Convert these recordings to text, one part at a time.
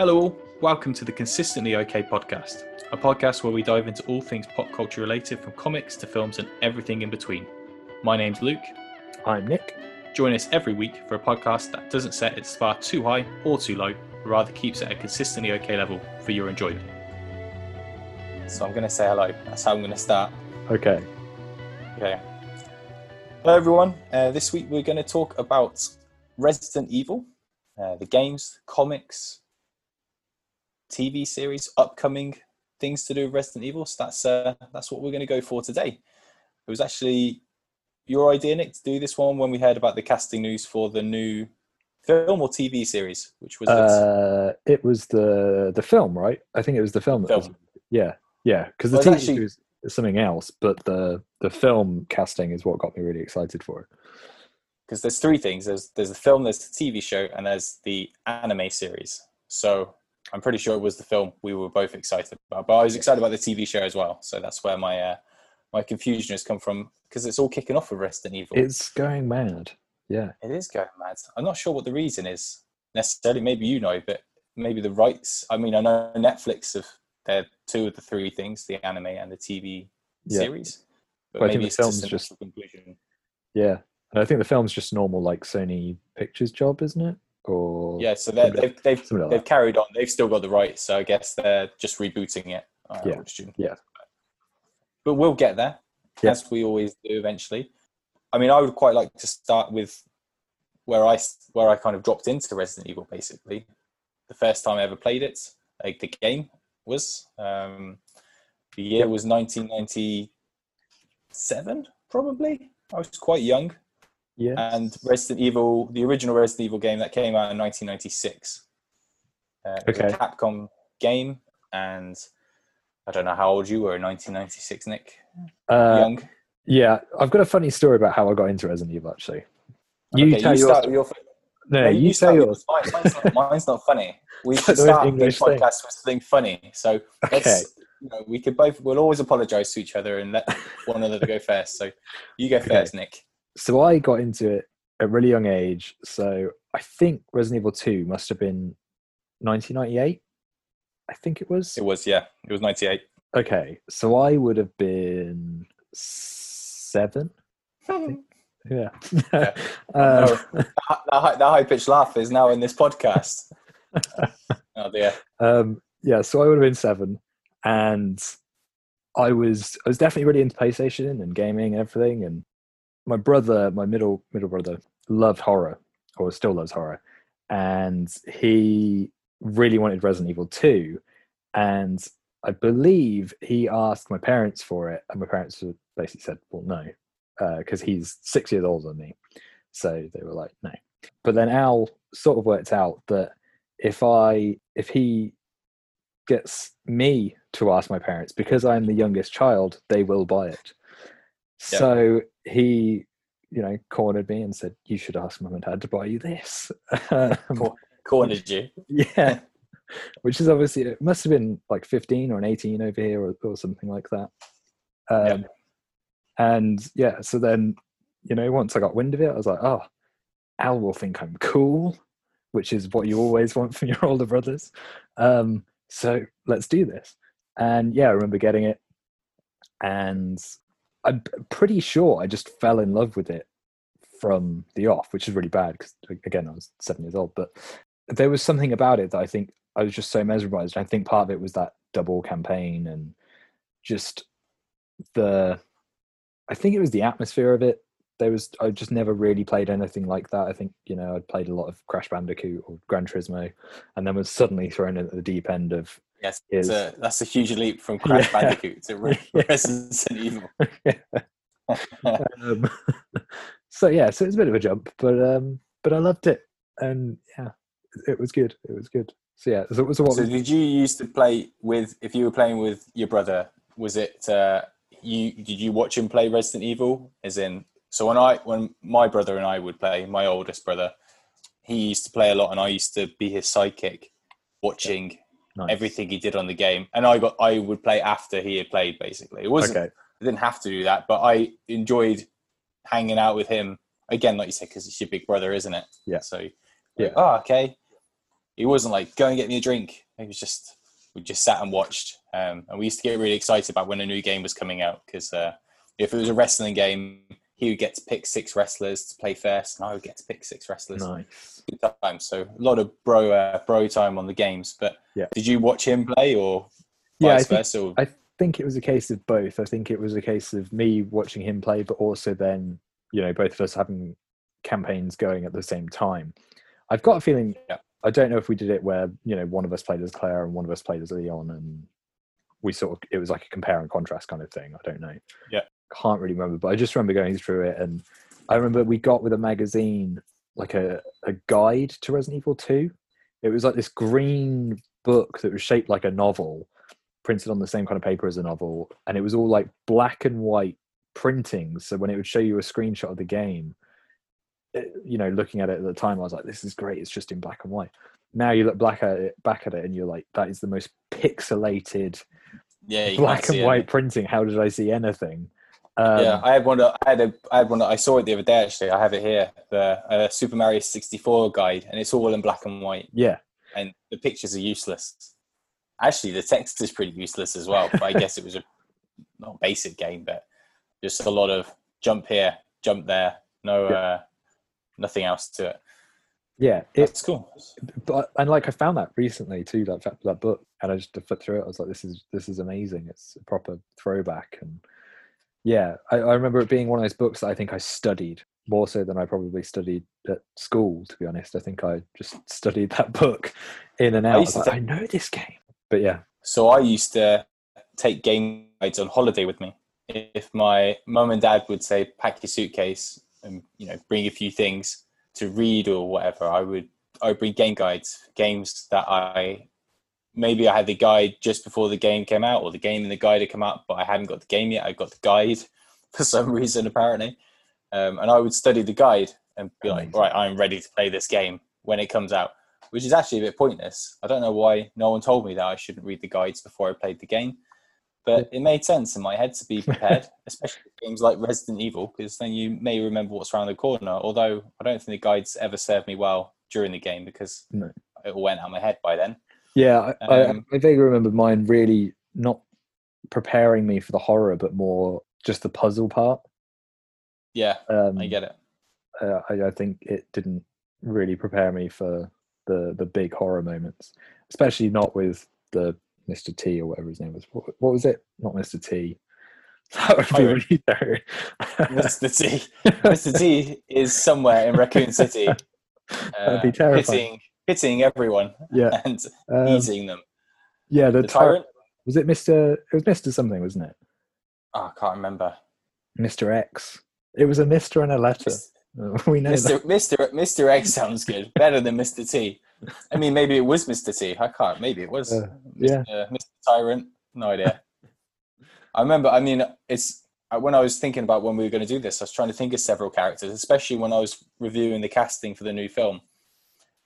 Hello, all. Welcome to the Consistently OK podcast, a podcast where we dive into all things pop culture related from comics to films and everything in between. My name's Luke. I'm Nick. Join us every week for a podcast that doesn't set its bar too high or too low, but rather keeps it at a consistently OK level for your enjoyment. So I'm going to say hello. That's how I'm going to start. Okay. Okay. Hello, everyone. Uh, this week we're going to talk about Resident Evil, uh, the games, comics, TV series, upcoming things to do with Resident Evil. So that's uh, that's what we're going to go for today. It was actually your idea, Nick, to do this one when we heard about the casting news for the new film or TV series, which was Uh, it was the the film, right? I think it was the film. That was, yeah, yeah. Because the Well, TV actually- series is something else, but the the film casting is what got me really excited for it. because there's three things. There's there's the film, there's the TV show, and there's the anime series. So I'm pretty sure it was the film we were both excited about. But I was excited about the TV show as well. So that's where my uh, my confusion has come from because it's all kicking off with Resident Evil. It's going mad. Yeah. It is going mad. I'm not sure what the reason is necessarily. Maybe you know, but maybe the rights. I mean, I know Netflix have they're two of the three things: the anime and the TV Yeah. series. But Well, I think maybe the it's film's just just- conclusion. Yeah. And I think the film's just normal like Sony Pictures job, isn't it? Or Yeah, so something- they've they've like they've carried on. They've still got the rights, so I guess they're just rebooting it. I Yeah, yeah. But we'll get there, Yeah. as we always do eventually. I mean, I would quite like to start with where I where I kind of dropped into Resident Evil. Basically, the first time I ever played it, like the game was. Um, the year was 1997, probably. I was quite young yeah. and Resident Evil, the original Resident Evil game that came out in 1996. Uh, Okay. a Capcom game, and I don't know how old you were in 1996, Nick. Uh, Young. yeah. I've got a funny story about how I got into Resident Evil actually. You Okay, tell you yours. your. no, no, you, start tell yours. Mine, mine's, not, mine's not funny. We should start the English thing. podcast with something funny. So Okay. let's. You know, we could both. We'll always apologise to each other and let one another go first. So you go Okay. first, Nick. So I got into it at a really young age. So I think Resident Evil 2 must have been 1998. I think it was. It was yeah. It was 98. Okay, so I would have been seven. Yeah. Yeah. um, that, high, that high pitched laugh is now in this podcast. oh dear. um, yeah, so I would have been seven, and I was I was definitely really into PlayStation and gaming and everything. And my brother, my middle middle brother, loved horror, or still loves horror, and he really wanted Resident Evil Two, and I believe he asked my parents for it, and my parents basically said, "Well, no," uh, because he's six years older than me. So they were like, "No." But then Al sort of worked out that if I if he gets me to ask my parents because I'm the youngest child, they will buy it. So he, you know, cornered me and said, "You should ask mum and dad to buy you this." Um, Cornered you. yeah, which is obviously it must have been like 15 or an 18 over here or, or something like that. Um, Yeah. And yeah, so then you know, once I got wind of it, I was like, "Oh, Al will think I'm cool," which is what you always want from your older brothers. Um, so let's do this. And yeah, I remember getting it, and I'm pretty sure I just fell in love with it from the off, which is really bad because again, I was seven years old. But there was something about it that I think I was just so mesmerized. I think part of it was that double campaign and just the. I think it was the atmosphere of it. There was I just never really played anything like that. I think you know I'd played a lot of Crash Bandicoot or Gran Turismo, and then was suddenly thrown at the deep end of Yes, Is- it's a, that's a huge leap from Crash Yeah. Bandicoot to Re-. Resident Evil. um, so yeah, so it was a bit of a jump, but um, but I loved it, and yeah, it was good. It was good. So yeah, so, so what? So did you used to play with? If you were playing with your brother, was it uh, you? Did you watch him play Resident Evil? As in, so when I when my brother and I would play, my oldest brother, he used to play a lot, and I used to be his sidekick, watching nice. everything he did on the game. And I got I would play after he had played. Basically, it wasn't. Okay, I didn't have to do that, but I enjoyed hanging out with him again, like you said, because it's your big brother, isn't it? Yeah. So, Yeah. oh, okay. he wasn't like go and get me a drink. He was just we just sat and watched, um, and we used to get really excited about when a new game was coming out because uh, if it was a wrestling game, he would get to pick six wrestlers to play first, and I would get to pick six wrestlers. Nice. Good time. So a lot of bro uh, bro time on the games. But Yeah. did you watch him play or Yeah, I vice think- versa? or- I think it was a case of both. I think it was a case of me watching him play, but also then, you know, both of us having campaigns going at the same time. I've got a feeling, Yeah. I don't know if we did it where, you know, one of us played as Claire and one of us played as Leon and we sort of, it was like a compare and contrast kind of thing. I don't know. Yeah. Can't really remember, but I just remember going through it and I remember we got with a magazine, like a, a guide to Resident Evil 2. It was like this green book that was shaped like a novel printed on the same kind of paper as a novel, and it was all like black and white printings. So when it would show you a screenshot of the game, it- you know, looking at it at the time, I was like, "This is great! It's just in black and white." Now you look back at it, back at it, and you're like, "That is the most pixelated yeah, black and it. white printing. How did I see anything?" Um, yeah, I had one. That, I had a. I had one that I saw it the other day. Actually, I have it here. The uh, Super Mario 64 guide, and it's all in black and white, yeah, and the pictures are useless. Actually, the text is pretty useless as well. But I guess it was a not basic game, but just a lot of jump here, jump there. No, Yeah. uh, nothing else to it. yeah. It's cool. but and like I found that recently too, that that book, and I just flipped through it. I was like, "This is this is amazing. It's a proper throwback." And yeah, I, I remember it being one of those books that I think I studied more so than I probably studied at school. To be honest, I think I just studied that book in and out. I, used was to like, I know this game, but yeah, So I used to take game guides on holiday with me. If my mum and dad would say, "Pack your suitcase and you know bring a few things to read or whatever," I would I would bring game guides, games that I maybe I had the guide just before the game came out, or the game and the guide had come out, but I hadn't got the game yet. I got the guide for some reason apparently, um, and I would study the guide and be like, "Right, I'm ready to play this game when it comes out." which is actually a bit pointless. I don't know why no one told me that I shouldn't read the guides before I played the game, but it made sense in my head to be prepared, especially for games like Resident Evil, because then you may remember what's around the corner. Although I don't think the guides ever served me well during the game because No. it all went out of my head by then. Yeah. I, I, Um, I vaguely remember mine really not preparing me for the horror, but more just the puzzle part. Yeah, Um, I get it. uh, I, I think it didn't really prepare me for the the big horror moments, especially not with the Mr. T or whatever his name was. What, what was it? Not Mr. T. That would be really scary. Mr. T. Mr. T is somewhere in Raccoon City, That'd be uh, terrifying. pitying, pitying everyone Yeah, and um, eating them. yeah. The, The tyrant tyrant? was it Mr. It was Mr. Something, wasn't it? Oh, I can't remember. Mr. X. It was a Mr. and a letter. we know Mr. that. Mr. Mr. X sounds good, better than Mr. T. I mean, maybe it was Mr. T. I can't. Maybe it was. Uh, yeah. Mr. Mr. Tyrant. No idea. I remember. I mean, it's uh, when I was thinking about when we were going to do this. I was trying to think of several characters, especially when I was reviewing the casting for the new film.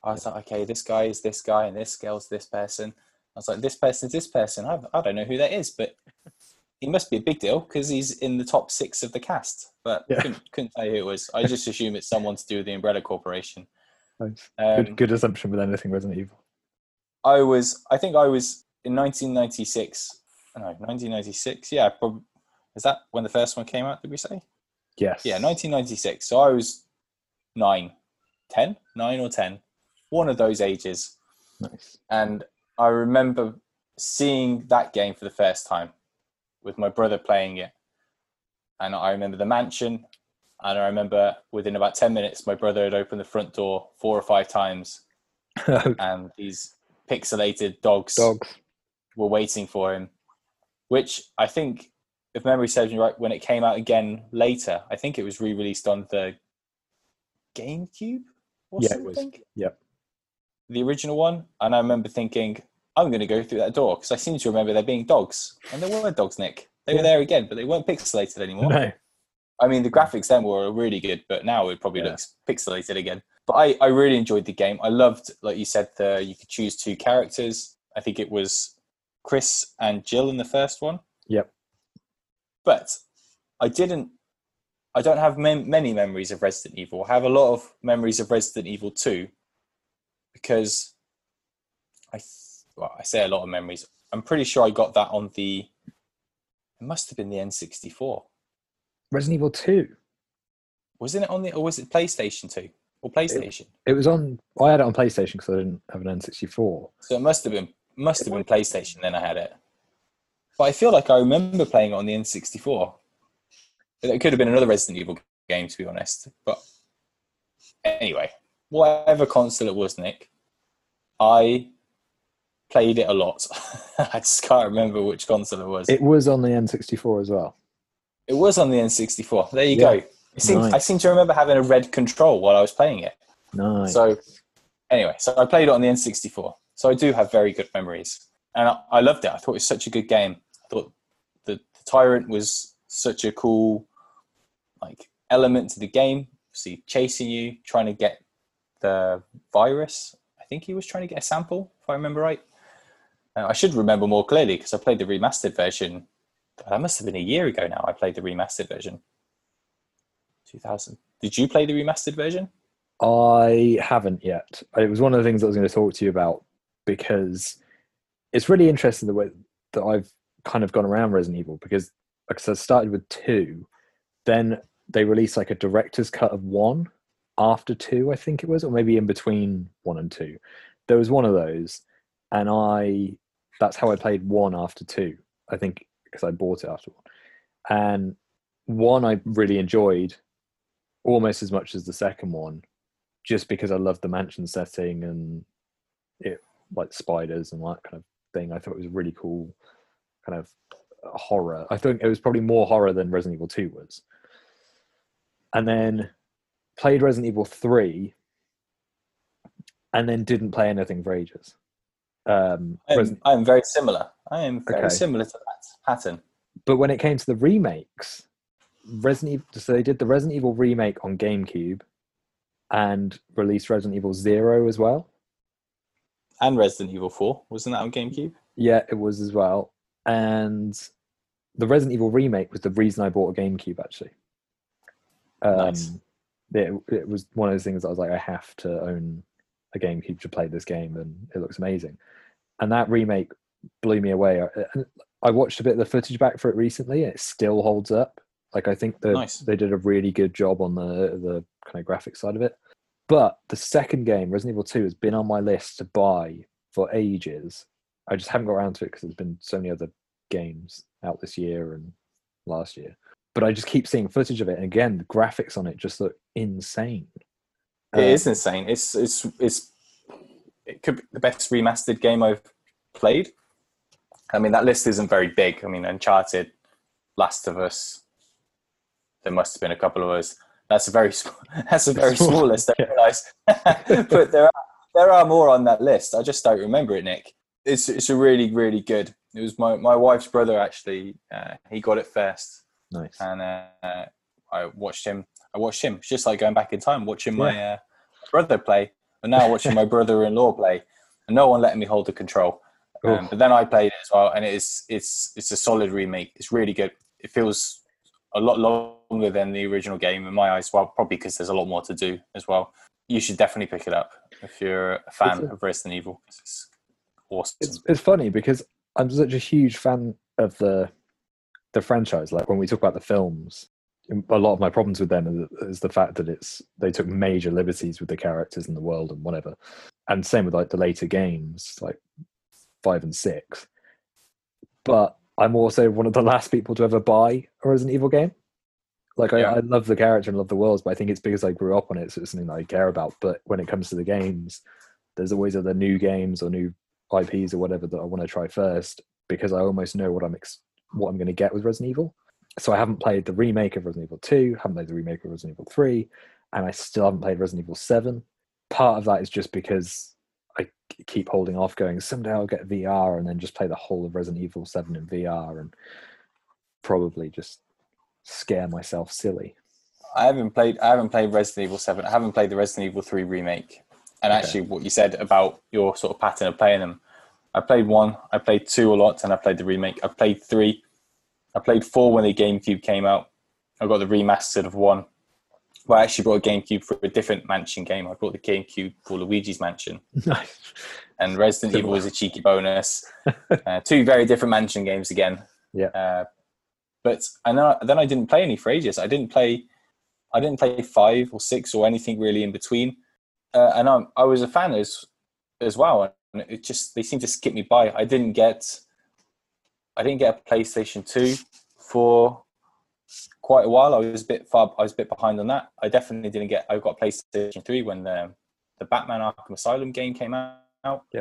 I was like, okay, this guy is this guy, and this girl's this person. I was like, this person's this person. I, I don't know who that is, but he must be a big deal because he's in the top six of the cast. But Yeah. couldn't, couldn't tell you who it was. I just assume it's someone to do with the Umbrella Corporation. Nice. Um, good, good assumption with anything Resident Evil. I was, I think I was in 1996. No, 1996. Yeah. Is that when the first one came out? Did we say? Yes. Yeah, 1996. So I was nine, 10, nine or 10, one of those ages. Nice. And I remember seeing that game for the first time with my brother playing it. And I remember the mansion. And I remember within about 10 minutes, my brother had opened the front door four or five times. And these pixelated dogs, Dogs. were waiting for him. Which I think, if memory serves me right, when it came out again later, I think it was re released on the GameCube or Yeah, it was. something Yep. The original one, and I remember thinking, I'm going to go through that door because I seem to remember there being dogs, and there were dogs, Nick. They Yeah. were there again, but they weren't pixelated anymore. No. I mean, the graphics then were really good, but now it probably Yeah. looks pixelated again. But I, I really enjoyed the game. I loved, like you said, the you could choose two characters. I think it was Chris and Jill in the first one. Yep. But I didn't. I don't have mem- many memories of Resident Evil. I have a lot of memories of Resident Evil Two because I th- well, I say a lot of memories. I'm pretty sure I got that on the. It must have been the N64. Resident Evil 2. Wasn't it on the, or was it PlayStation 2 or PlayStation? It was on. I had it on PlayStation because I didn't have an N64. So it must have been must have been PlayStation. Then I had it, but I feel like I remember playing it on the N64. It could have been another Resident Evil game, to be honest. But anyway, whatever console it was, Nick, I played it a lot. I just can't remember which console it was. It, was on the N64 as well. It was on the N64. There you Yeah. go. It seems, I seem to remember having a red control while I was playing it. Nice. So anyway, so I played it on the N64. So I do have very good memories, and I, I loved it. I thought it was such a good game. I thought the, the tyrant was such a cool like element to the game. See, chasing you, trying to get the virus. I think he was trying to get a sample, if I remember right. Uh, I should remember more clearly because I played the remastered version. That must have been a year ago now. I played the remastered version. 2000. Did you play the remastered version? I haven't yet. It was one of the things I was going to talk to you about because it's really interesting the way that I've kind of gone around Resident Evil because because I started with two, then they released like a director's cut of one after two, I think it was, or maybe in between one and two. There was one of those, and I that's how I played one after two. I think because I bought it after one, and one I really enjoyed almost as much as the second one just because I loved the mansion setting and it like spiders and that kind of thing. I thought it was really cool kind of horror. I think it was probably more horror than Resident Evil 2 was. And then played Resident Evil 3 and then didn't play anything for ages. Um, I'm, Resident- I'm very similar. I am very Okay. similar to that pattern. but when it came to the remakes, Resident Evil, so they did the Resident Evil remake on GameCube and released Resident Evil Zero as well. And Resident Evil 4, wasn't that on GameCube? Yeah, it was as well. And the Resident Evil remake was the reason I bought a GameCube actually. Um, Nice. It, it was one of those things that I was like, I have to own a GameCube to play this game, and it looks amazing. And that remake blew me away. I watched a bit of the footage back for it recently, and it still holds up. Like I think that Nice. they did a really good job on the the kind of graphic side of it. But the second game, Resident Evil Two, has been on my list to buy for ages. I just haven't got around to it because there's been so many other games out this year and last year. But I just keep seeing footage of it, and again, the graphics on it just look insane. It Um, is insane. It's it's it's it could be the best remastered game I've played. I mean, that list isn't very big. I mean, Uncharted, Last of Us. There must have been a couple of us. That's a very that's a very Small, small list. I realise, but there are there are more on that list. I just don't remember it, Nick. It's it's a really really good. It was my my wife's brother actually. Uh, he got it first, Nice. and uh, I watched him. I watched him. It's just like going back in time, watching my uh, brother play, and now watching my brother-in-law play, and no one letting me hold the control. Um, but then I played it as well, and it is it's it's a solid remake. It's really good. It feels a lot longer than the original game in my eyes. Well, probably because there's a lot more to do as well. You should definitely pick it up if you're a fan It's a- of Resident Evil. It's awesome. it's it's funny because I'm such a huge fan of the the franchise. Like when we talk about the films, a lot of my problems with them is, the fact that it's they took major liberties with the characters and the world and whatever. And same with like the later games, like five and six. But I'm also one of the last people to ever buy a Resident Evil game. Like I, Yeah. I love the character and love the worlds, but I think it's because I grew up on it, so it's something that I care about. But when it comes to the games, there's always other new games or new IPs or whatever that I want to try first because I almost know what I'm ex- what I'm going to get with Resident Evil. So I haven't played the remake of Resident Evil 2, haven't played the remake of Resident Evil 3, and I still haven't played Resident Evil 7. Part of that is just because I keep holding off going someday I'll get VR and then just play the whole of Resident Evil 7 in VR and probably just scare myself silly. I haven't played. I haven't played Resident Evil Seven. I haven't played the Resident Evil Three remake. And Okay. actually, what you said about your sort of pattern of playing them, I played one. I played two a lot, and I played the remake. I played three. I played four when the GameCube came out. I got the remastered of one. Well, I actually brought a GameCube for a different mansion game. I brought the GameCube for Luigi's Mansion, nice. and Resident Evil was a cheeky bonus. uh, two very different mansion games again. Yeah. Uh, but and then I, then I didn't play any for ages. I didn't play, I didn't play five or six or anything really in between. Uh, and I, I was a fan as as well. It just they seemed to skip me by. I didn't get, I didn't get a PlayStation Two for quite a while. I was a bit far. I was a bit behind on that. I definitely didn't get. I got PlayStation Three when the the Batman Arkham Asylum game came out. Yeah.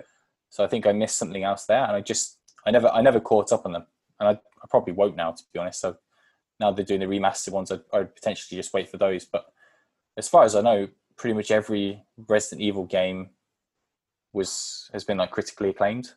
So I think I missed something else there, and I just I never I never caught up on them, and I, I probably won't now to be honest. So now they're doing the remastered ones. I'd, I'd potentially just wait for those. But as far as I know, pretty much every Resident Evil game was has been like critically acclaimed.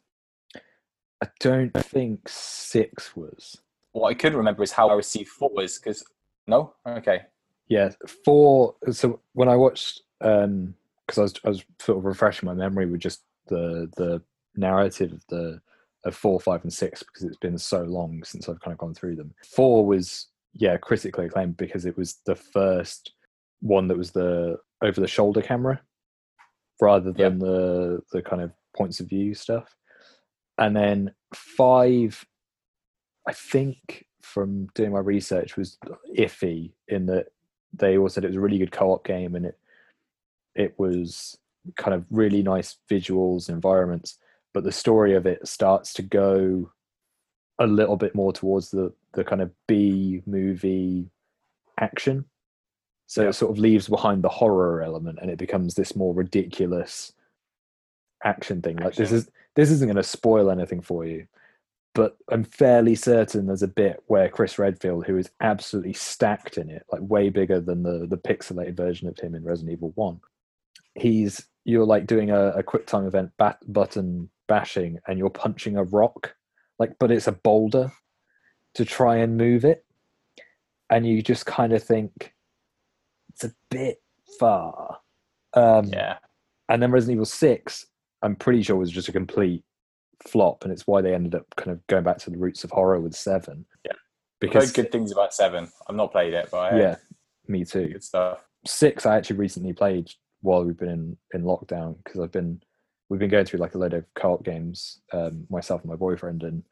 I don't think six was. What I could remember is how I received four was because no, okay, Yeah, four. So when I watched, um, because I was I was sort of refreshing my memory with just the the narrative of the of four, five, and six because it's been so long since I've kind of gone through them. Four was yeah critically acclaimed because it was the first one that was the over the shoulder camera rather Yeah. than the the kind of points of view stuff. And then five, I think from doing my research was iffy in that they all said it was a really good co-op game and it it was kind of really nice visuals and environments but the story of it starts to go a little bit more towards the the kind of b movie action so Yeah. it sort of leaves behind the horror element and it becomes this more ridiculous action thing. Like this is this isn't going to spoil anything for you but I'm fairly certain there's a bit where Chris Redfield, who is absolutely stacked in it, like way bigger than the the pixelated version of him in Resident Evil One, he's you're like doing a, a quick time event bat, button bashing, and you're punching a rock, like but it's a boulder to try and move it, and you just kind of think it's a bit far. Um, yeah, and then Resident Evil Six, I'm pretty sure was just a complete flop, and it's why they ended up kind of going back to the roots of horror with Seven. Yeah. I've because good things about Seven. I've not played it, but I yeah, me too. good stuff. Six, I actually recently played while we've been in in lockdown because I've been we've been going through like a load of co-op games, um, myself and my boyfriend, and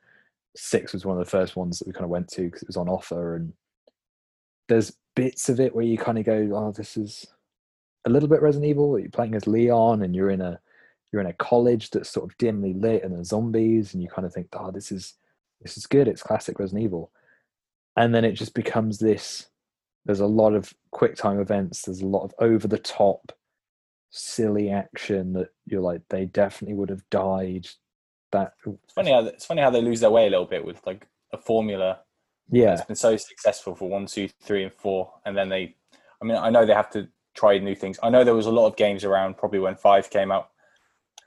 Six was one of the first ones that we kind of went to because it was on offer, and there's bits of it where you kind of go, oh, this is a little bit Resident Evil. You're playing as Leon, and you're in a you're in a college that's sort of dimly lit, and there's zombies, and you kind of think, oh, this is this is good. It's classic Resident Evil, and then it just becomes this. There's a lot of quick time events. There's a lot of over the top, silly action that you're like, they definitely would have died. That It's funny how it's funny how they lose their way a little bit with like a formula yeah, it's been so successful for one, two, three, and four, and then they. I mean, I know they have to try new things. I know there was a lot of games around probably when five came out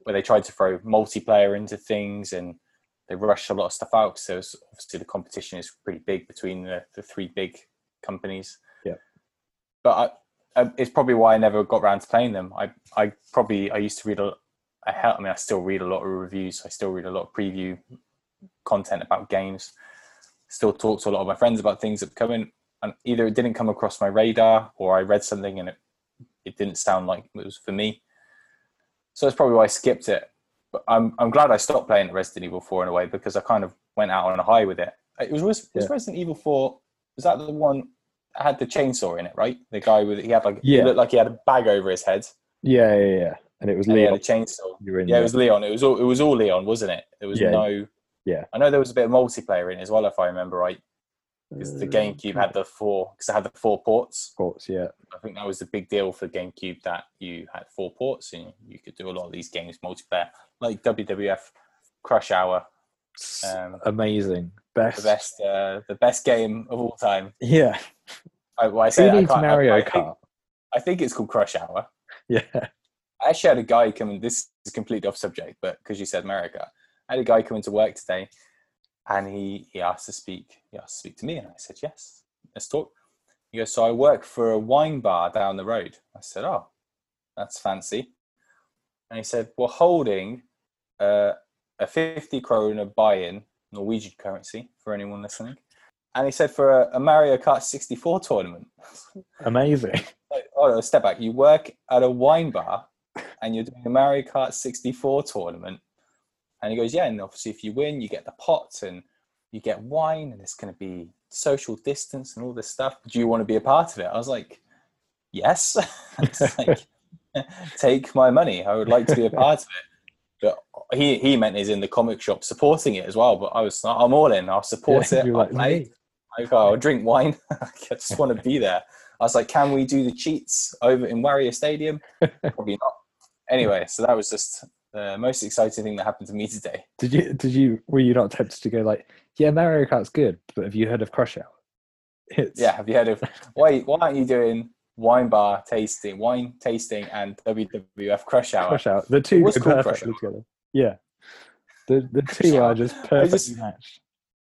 where they tried to throw multiplayer into things and they rushed a lot of stuff out because there was obviously the competition is pretty big between the, the three big companies. Yeah. But I, I, it's probably why I never got around to playing them. I, I probably I used to read a, hell. I mean, I still read a lot of reviews. I still read a lot of preview content about games. Still talk to a lot of my friends about things that come in, and either it didn't come across my radar or I read something and it it didn't sound like it was for me. So that's probably why I skipped it. But I'm I'm glad I stopped playing Resident Evil 4 in a way because I kind of went out on a high with it. It was was, Yeah. Resident Evil 4 was that the one that had the chainsaw in it, right? The guy with he had like Yeah. he looked like he had a bag over his head yeah, yeah, yeah. And it was and he had Leon. a chainsaw. You were in Yeah, it was Leon. It was all it was all Leon, wasn't it? There was Yeah. no Yeah. I know there was a bit of multiplayer in as well if I remember right. Because the Uh, GameCube had the four because it had the four ports. Sports, yeah. I think that was the big deal for GameCube that you had four ports and you could do a lot of these games multiplayer, like WWF Crush Hour, um, Amazing. the Best. best, uh, the best game of all time. Yeah. I, well, I say I needs I- Mario I, think, Kart? I think it's called Crush Hour. Yeah. I actually had a guy come. This is completely off subject, but because you said America, I had a guy come into work today, and he he asked to speak. He asked to speak to me, and I said yes. Let's talk. He goes, so I work for a wine bar down the road. I said, oh, that's fancy. And he said, we're holding uh, a fifty krona buy-in Norwegian currency for anyone listening, and he said for a, a Mario Kart 64 tournament. Amazing. Like, oh, no, step back. You work at a wine bar and you're doing a Mario Kart 64 tournament. And he goes, yeah, and obviously if you win, you get the pot and you get wine, and it's going to be social distance and all this stuff. Do you want to be a part of it? I was like, yes. Like, take my money. I would like to be a part of it. But he he meant is in the comic shop supporting it as well. But I was like, I'm all in. I'll support Yeah, it. I'll like, play. "Me." Oh, I'll drink wine. I just want to be there. I was like, can we do the cheats over in Wario Stadium? Probably not. Anyway, so that was just the most exciting thing that happened to me today. Did you? Did you? Were you not tempted to go like, yeah, Mario Kart's good, but have you heard of Crush Hour? It's, Yeah, have you heard of why? Why aren't you doing wine bar tasting, wine tasting, and WWF Crush Hour? Crush Hour. The two go called Crush perfectly together. Yeah, the the two are just perfectly just- matched.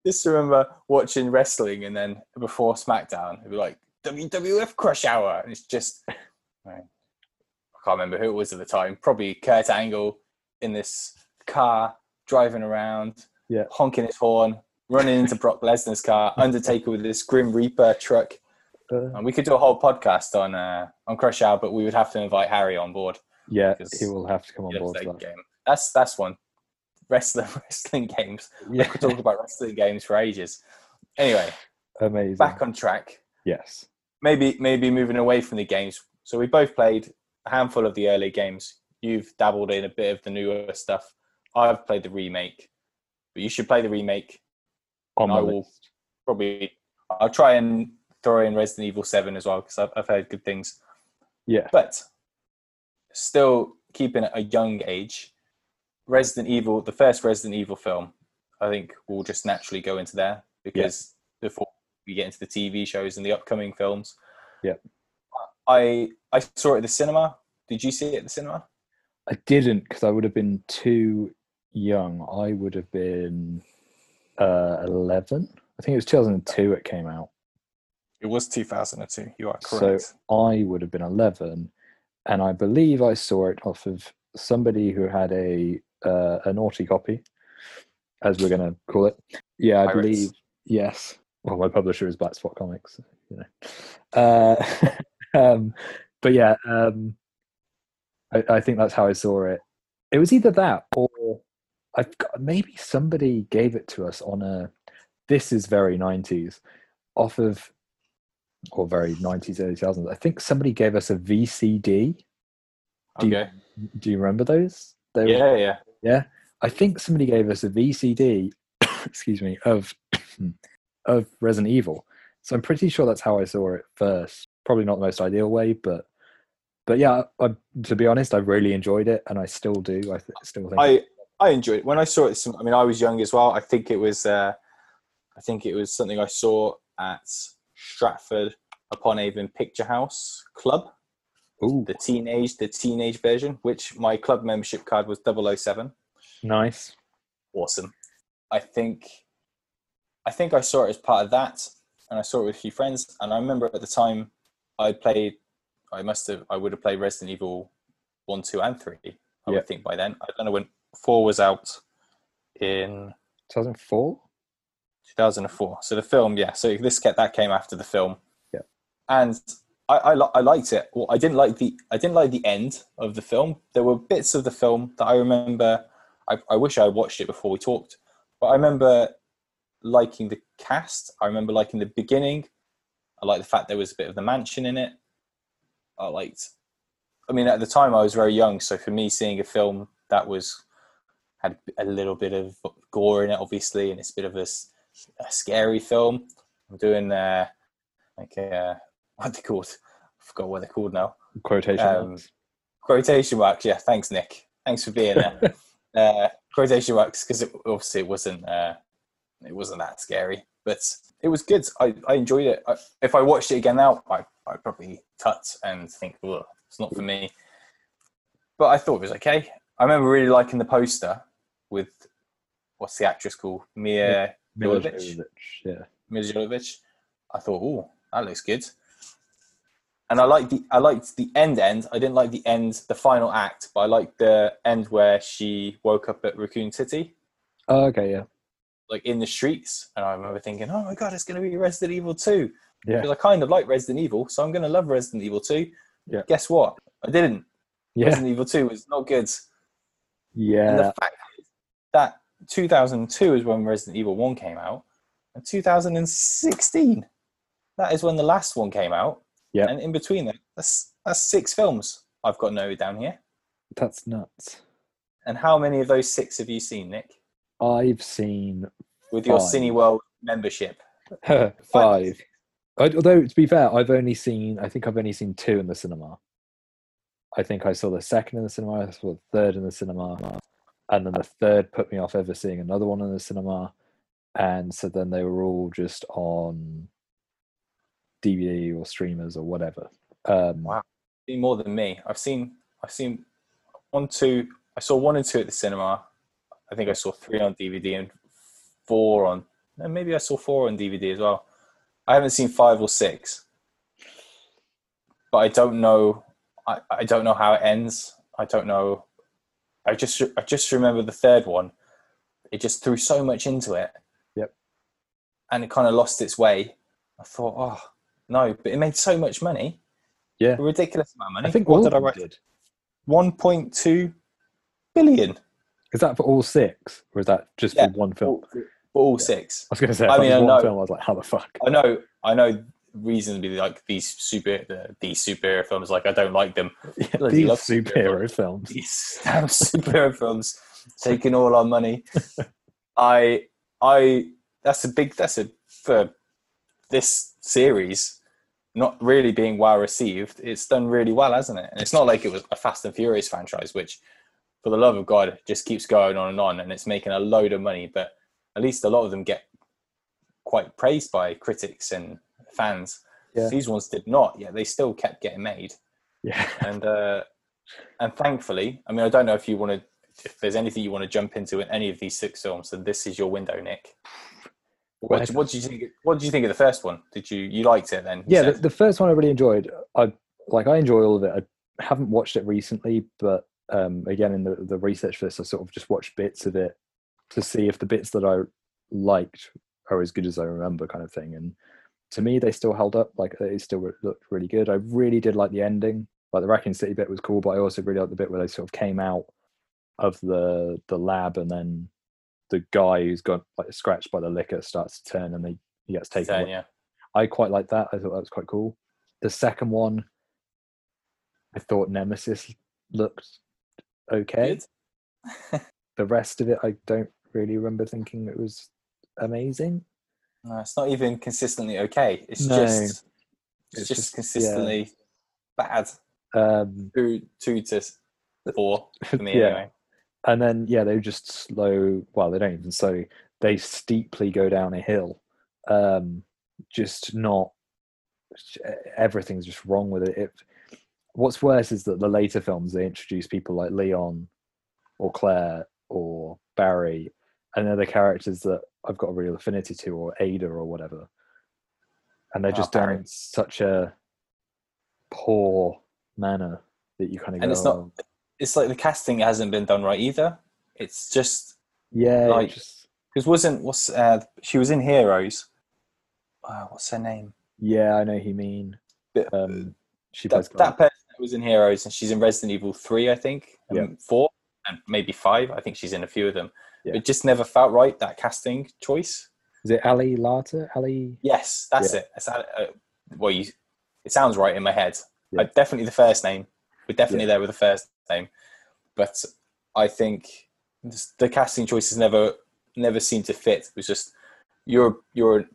Just remember watching wrestling, and then before SmackDown, it'd be like WWF Crush Hour, and it's just right. I can't remember who it was at the time. Probably Kurt Angle in this car driving around, Yeah. honking his horn, running into Brock Lesnar's car, Undertaker with this Grim Reaper truck. Uh, And we could do a whole podcast on uh, on Crush Hour, but we would have to invite Harry on board. yeah, he will have to come on board that game. That's that's one. Wrestling wrestling games. We Yeah, could talk about wrestling games for ages. Anyway, amazing. back on track. yes. Maybe maybe moving away from the games. So we both played a handful of the early games. You've dabbled in a bit of the newer stuff. I've played the remake, but you should play the remake. On I will- list. Probably, I'll try and throw in Resident Evil Seven as well because I've, I've heard good things. Yeah. but still keeping it a young age. Resident Evil, the first Resident Evil film, I think will just naturally go into there because before we get into the TV shows and the upcoming films. Yeah. I I saw it at the cinema. Did you see it at the cinema? I didn't because I would have been too young. I would have been uh, 11. I think it was 2002 it came out. It was 2002. You are correct. So-. I would have been 11. And I believe I saw it off of somebody who had a uh, a naughty copy, as we're going to call it. Yeah, I Pirates. believe. Yes. Well, my publisher is Black Spot Comics. You know. Uh, um, but yeah, um, I, I think that's how I saw it. It was either that or I've got maybe somebody gave it to us on a. This is very nineties, off of, or very nineties early thousands. I think somebody gave us a VCD. do you- okay. Do you remember those? They were- Yeah, yeah. yeah. I think somebody gave us a VCD. excuse me of of Resident Evil. So I'm pretty sure that's how I saw it first. Probably not the most ideal way, but but yeah, I, to be honest, I really enjoyed it, and I still do. I th- still think I I enjoyed it when I saw it. I mean, I was young as well. I think it was. Uh, I think it was something I saw at Stratford upon Avon Picture House Club, Ooh, the teenage the teenage version, which my club membership card was 007. nice. Awesome. I think. I think I saw it as part of that, and I saw it with a few friends. And I remember at the time, I played. I must have. I would have played Resident Evil one, two, and three. I Yeah. would think by then. I don't know when four was out in 2004. 2004. So the film, yeah. So this that came after the film. Yeah. And I I, I liked it. Well, I didn't like the I didn't like the end of the film. There were bits of the film that I remember. I, I wish I had watched it before we talked, but I remember liking the cast. I remember liking the beginning. I like the fact there was a bit of the mansion in it. I liked. I mean, at the time I was very young, so for me, seeing a film that was had a little bit of gore in it, obviously, and it's a bit of a scary film. I'm doing uh, like uh, what they called? I forgot what they're called now. Quotation Um, marks. Quotation marks. Yeah, thanks, Nick. Thanks for being there. uh, quotation marks because it, obviously it wasn't uh, it wasn't that scary, but it was good. I, I enjoyed it. I, if I watched it again now, I I'd probably tut and think, "Ugh, it's not for me. But I thought it was okay. I remember really liking the poster with what's the actress called Mia Jovovich? Jovovich, Yeah. Jovovich. I thought, oh, that looks good. And I liked the I liked the end end. I didn't like the end, the final act, but I liked the end where she woke up at Raccoon City. Oh, okay. Yeah. Like in the streets, and I remember thinking, "Oh my god, it's going to be Resident Evil 2. Yeah. because I kind of like Resident Evil, so I'm going to love Resident Evil 2. Yeah. Guess what? I didn't. Yeah. Resident Evil 2 was not good. And Yeah. the fact that 2002 is when Resident Evil 1 came out, and 2016, that is when the last one came out. Yeah. And in between that, that's, that's six films I've got noted down here. That's nuts. And how many of those six have you seen, Nick? I've seen With your Five. Cineworld membership? five. I, although to be fair, I've only seen. I think I've only seen two in the cinema. I think I saw the second in the cinema. I saw the third in the cinema, and then the third put me off ever seeing another one in the cinema. And so then they were all just on DVD or streamers or whatever. Um, Wow. Seen more than me. I've seen I've seen one, two. I saw one and two at the cinema. I think I saw three on DVD and four on. no, Maybe I saw four on DVD as well. I haven't seen five or six, but I don't know. I, I don't know how it ends. I don't know. I just I just remember the third one. It just threw so much into it. Yep. And it kind of lost its way. I thought, oh no, but it made so much money. Yeah. A ridiculous amount of money. I think what did I write? did. One point two billion Is that for all six, or is that just Yeah, for one film? for all Yeah. six. I was going to say, I mean, I know- film. I was like, how the fuck? I know, I know. Reasonably, like these super the, these superhero films, like I don't like them. Yeah, these love superhero films. These damn superhero films taking all our money. I, I. That's a big. That's a for this series not really being well received. It's done really well, hasn't it? And it's not like it was a Fast and Furious franchise, which, for the love of God, just keeps going on and on, and it's making a load of money. But at least a lot of them get quite praised by critics and fans. Yeah. These ones did not, yet they still kept getting made. Yeah. And uh, and thankfully, I mean, I don't know if you want to, if there's anything you want to jump into in any of these six films, then this is your window, Nick. What, what did you think? What did you think of the first one? Did you you liked it then? yeah the, the first one i really enjoyed i like i enjoy all of it i haven't watched it recently but um again in the, the research for this i sort of just watched bits of it to see if the bits that i liked are as good as i remember kind of thing and to me they still held up like they still looked really good i really did like the ending like the raccoon city bit was cool but i also really liked the bit where they sort of came out of the the lab and then the guy who's got like scratched by the licker starts to turn and they he gets taken away. yeah. I quite like that. I thought that was quite cool. The second one, I thought Nemesis looked okay. The rest of it, I don't really remember thinking it was amazing. No, it's not even consistently okay. It's No. just it's, It's just, just- consistently bad. Um, Two two to four for me Yeah. anyway. and then yeah, they just slow. Well, they don't even slow. They steeply go down a hill. Um, just not. Everything's just wrong with it. it. What's worse is that the later films they introduce people like Leon, or Claire, or Barry, and they're the characters that I've got a real affinity to, or Ada, or whatever. And they're Ah, just done Barry. in such a poor manner that you kind of And it's not- "Oh, It's like the casting hasn't been done right either. It's just yeah, like- just because wasn't what's uh, she was in Heroes. Uh, what's her name? Yeah, I know who you mean. But, Um, she plays that, that person that was in Heroes, and she's in Resident Evil Three, I think, and Yeah. four, and maybe five. I think she's in a few of them. Yeah. It just never felt right that casting choice. is it Ali Larter? Ali? Yes, that's Yeah. it. That's, uh, well, you, it sounds right in my head. Yeah. Uh, definitely the first name. We're definitely there with the first name, but I think the casting choices never never seemed to fit. It was just you're you're a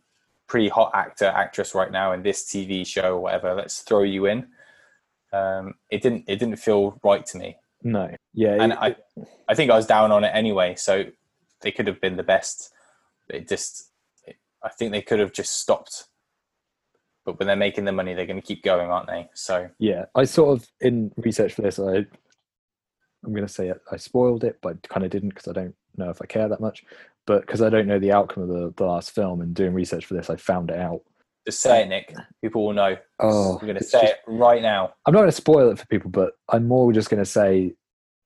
pretty hot actor actress right now in this TV show or whatever. Let's throw you in. Um, it didn't it didn't feel right to me, No. Yeah. and it- I I think I was down on it anyway. So they could have been the best. It just it, I think they could have just stopped. But when they're making the money, they're going to keep going, aren't they? So yeah. I sort of in research for this, I I'm going to say it, I spoiled it, but kind of didn't because I don't know if I care that much. But because I don't know the outcome of the, the last film and doing research for this, I found it out. just say it, Nick. People will know. Oh, I'm going to say just- it right now. I'm not going to spoil it for people, but I'm more just going to say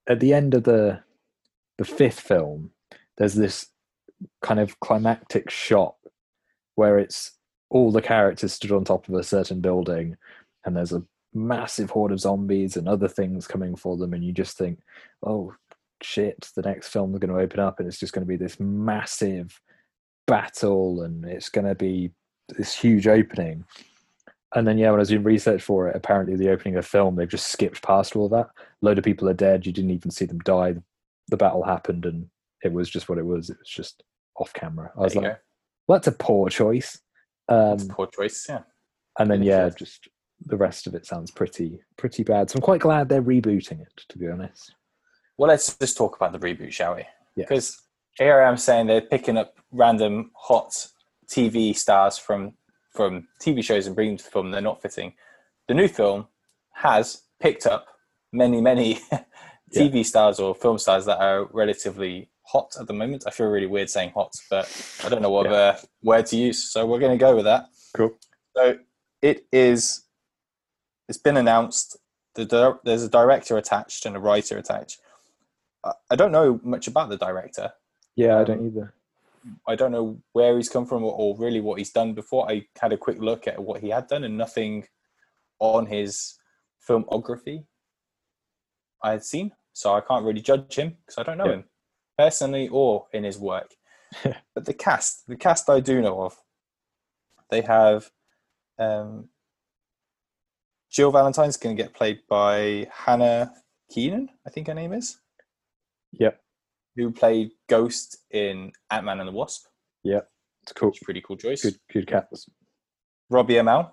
at the end of the the fifth film, there's this kind of climactic shot where it's all the characters stood on top of a certain building and there's a massive horde of zombies and other things coming for them and you just think oh shit the next film is going to open up and it's just going to be this massive battle and it's going to be this huge opening. And then yeah when i was doing research for it apparently the opening of the film they've just skipped past all that. A load of people are dead you didn't even see them die. The battle happened and it was just what it was it was just off camera i was like well, that's a poor choice um a poor choice. Yeah. and then yeah just the rest of it sounds pretty pretty bad so i'm quite glad they're rebooting it to be honest Well, let's just talk about the reboot, shall we? Yeah. Because here I am saying they're picking up random hot TV stars from from TV shows and bringing them to the film. They're not fitting. The new film has picked up many, many TV stars or film stars that are relatively hot at the moment. I feel really weird saying hot, but I don't know what Yeah. uh, word to use. So we're going to go with that. cool So it is. It's been announced. The there's a director attached and a writer attached. I- don't know much about the director. yeah i don't either I don't know where he's come from or, or really what he's done before. I had a quick look at what he had done and nothing on his filmography I had seen. So I can't really judge him because I don't know Yeah. him personally or in his work. but the cast, the cast I do know of, they have um, Jill Valentine's going to get played by Hannah Keenan, I think her name is, yep who played Ghost in Ant Man and the Wasp. Yeah, it's cool a pretty cool choice. good good cats Robbie Amell,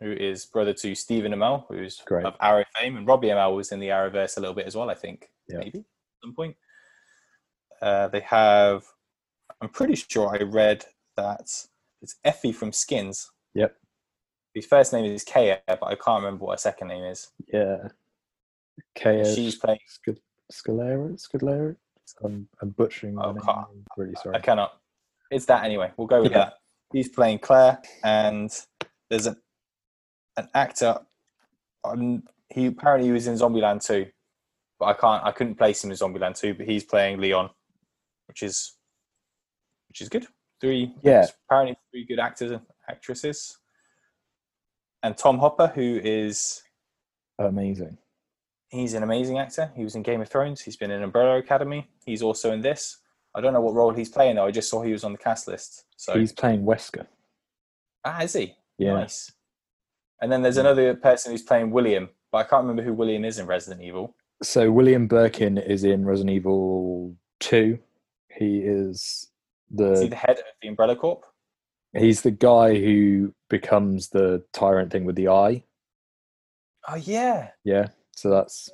who is brother to Stephen Amell, who's Great. of Arrow fame, and Robbie Amell was in the Arrowverse a little bit as well. I think Yeah. maybe at some point. Uh, they have. I'm pretty sure I read that it's Effie from Skins. Yep. His first name is Kaya, but I can't remember what her second name is. yeah Kaya She's playing. Sc- Scalera Scalera I'm, I'm butchering Oh. I'm really sorry. I cannot. It's that anyway. We'll go with Yeah. that. He's playing Claire, and there's a, an actor. Um, he apparently he was in Zombieland 2, but I can't. I couldn't place him in Zombieland 2. But he's playing Leon, which is which is good. Three, Yeah. apparently three good actors and actresses. And Tom Hopper, who is amazing he's an amazing actor. He was in Game of Thrones. He's been in Umbrella Academy. He's also in this. I don't know what role he's playing though. I just saw he was on the cast list. So he's playing Wesker ah, is he? yeah Nice. And then there's another person who's playing William, but I can't remember who William is in Resident Evil. so William Birkin is in Resident Evil 2 he is the Is he the head of the Umbrella Corp? he's the guy who becomes the tyrant thing with the eye Oh yeah, yeah so that's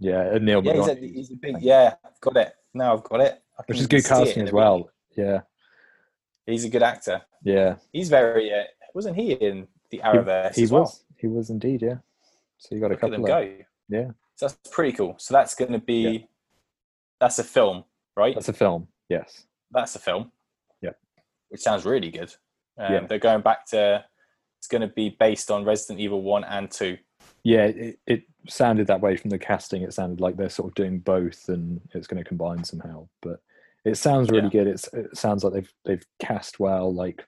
yeah. yeah Neal Yeah, he's a, he's a big. Yeah, I've got it. Now I've got it. Which is good casting as well yeah He's a good actor. yeah He's very. Uh, wasn't he in the Arrowverse? he as well? was he was indeed yeah so you got a Look them couple of go. yeah So that's pretty cool. So that's going to be. That's a film, right? that's a film yes that's the film. Yeah. Which sounds really good. Um, Yeah. They're going back to. It's going to be based on Resident Evil One and Two. yeah it, it sounded that way from the casting it sounded like they're sort of doing both and it's going to combine somehow but it sounds really Yeah. good it's it sounds like they've they've cast well like